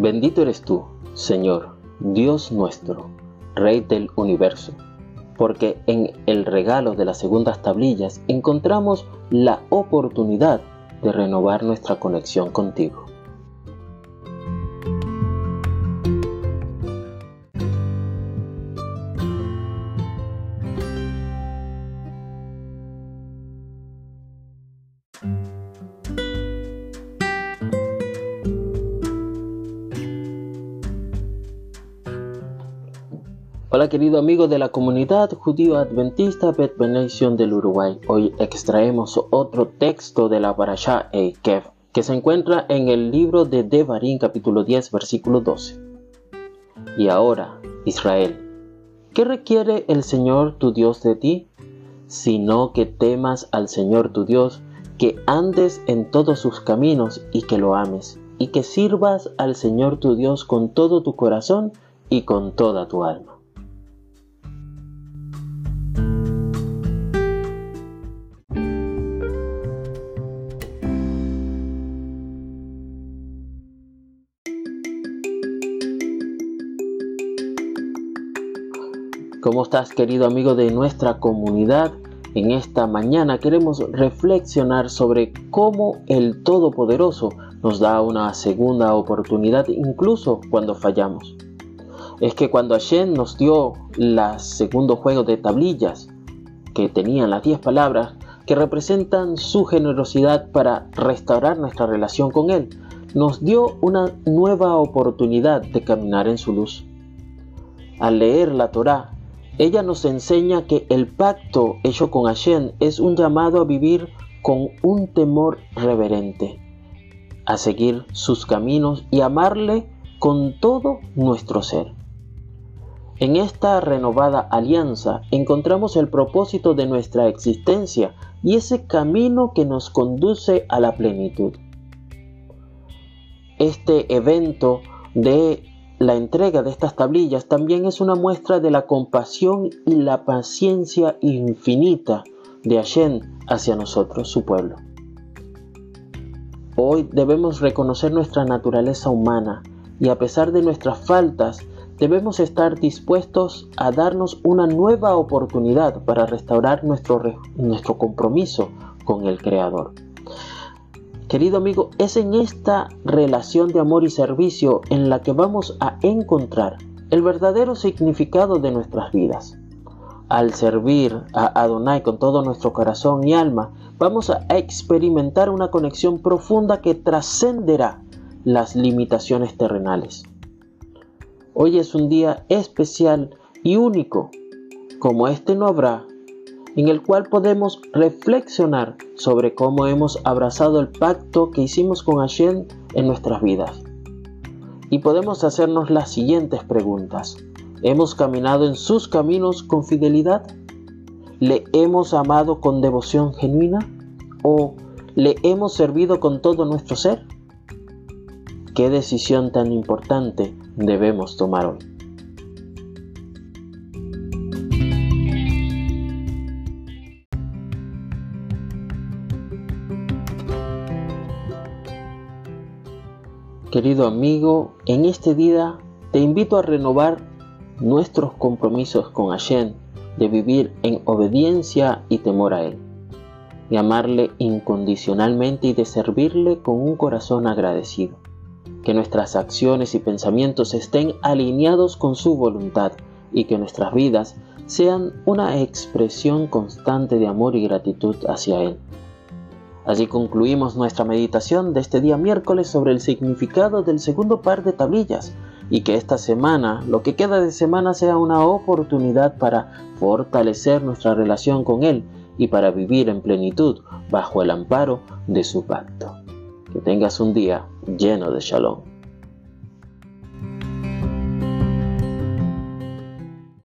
Bendito eres tú, Señor, Dios nuestro, Rey del universo, porque en el regalo de las segundas tablillas encontramos la oportunidad de renovar nuestra conexión contigo. Hola querido amigo de la comunidad judío adventista Bet Nation del Uruguay. Hoy extraemos otro texto de la Parashá Eikev que se encuentra en el libro de Devarim capítulo 10 versículo 12. Y ahora, Israel, ¿qué requiere el Señor tu Dios de ti? Sino que temas al Señor tu Dios, que andes en todos sus caminos y que lo ames, y que sirvas al Señor tu Dios con todo tu corazón y con toda tu alma. ¿Cómo estás querido amigo de nuestra comunidad? En esta mañana queremos reflexionar sobre cómo el Todopoderoso nos da una segunda oportunidad incluso cuando fallamos. Es que cuando Hashem nos dio el segundo juego de tablillas que tenían las 10 palabras que representan su generosidad para restaurar nuestra relación con Él, nos dio una nueva oportunidad de caminar en su luz. Al leer la Torá ella nos enseña que el pacto hecho con Hashem es un llamado a vivir con un temor reverente, a seguir sus caminos y amarle con todo nuestro ser. En esta renovada alianza encontramos el propósito de nuestra existencia y ese camino que nos conduce a la plenitud. Este evento de la entrega de estas tablillas también es una muestra de la compasión y la paciencia infinita de Hashem hacia nosotros, su pueblo. Hoy debemos reconocer nuestra naturaleza humana y a pesar de nuestras faltas, debemos estar dispuestos a darnos una nueva oportunidad para restaurar nuestro, nuestro compromiso con el Creador. Querido amigo, es en esta relación de amor y servicio en la que vamos a encontrar el verdadero significado de nuestras vidas. Al servir a Adonai con todo nuestro corazón y alma, vamos a experimentar una conexión profunda que trascenderá las limitaciones terrenales. Hoy es un día especial y único. Como este no habrá, en el cual podemos reflexionar sobre cómo hemos abrazado el pacto que hicimos con Hashem en nuestras vidas. Y podemos hacernos las siguientes preguntas. ¿Hemos caminado en sus caminos con fidelidad? ¿Le hemos amado con devoción genuina? ¿O le hemos servido con todo nuestro ser? ¿Qué decisión tan importante debemos tomar hoy? Querido amigo, en este día te invito a renovar nuestros compromisos con Hashem de vivir en obediencia y temor a Él, de amarle incondicionalmente y de servirle con un corazón agradecido. Que nuestras acciones y pensamientos estén alineados con su voluntad y que nuestras vidas sean una expresión constante de amor y gratitud hacia Él. Así concluimos nuestra meditación de este día miércoles sobre el significado del segundo par de tablillas y que esta semana, lo que queda de semana, sea una oportunidad para fortalecer nuestra relación con Él y para vivir en plenitud bajo el amparo de su pacto. Que tengas un día lleno de shalom.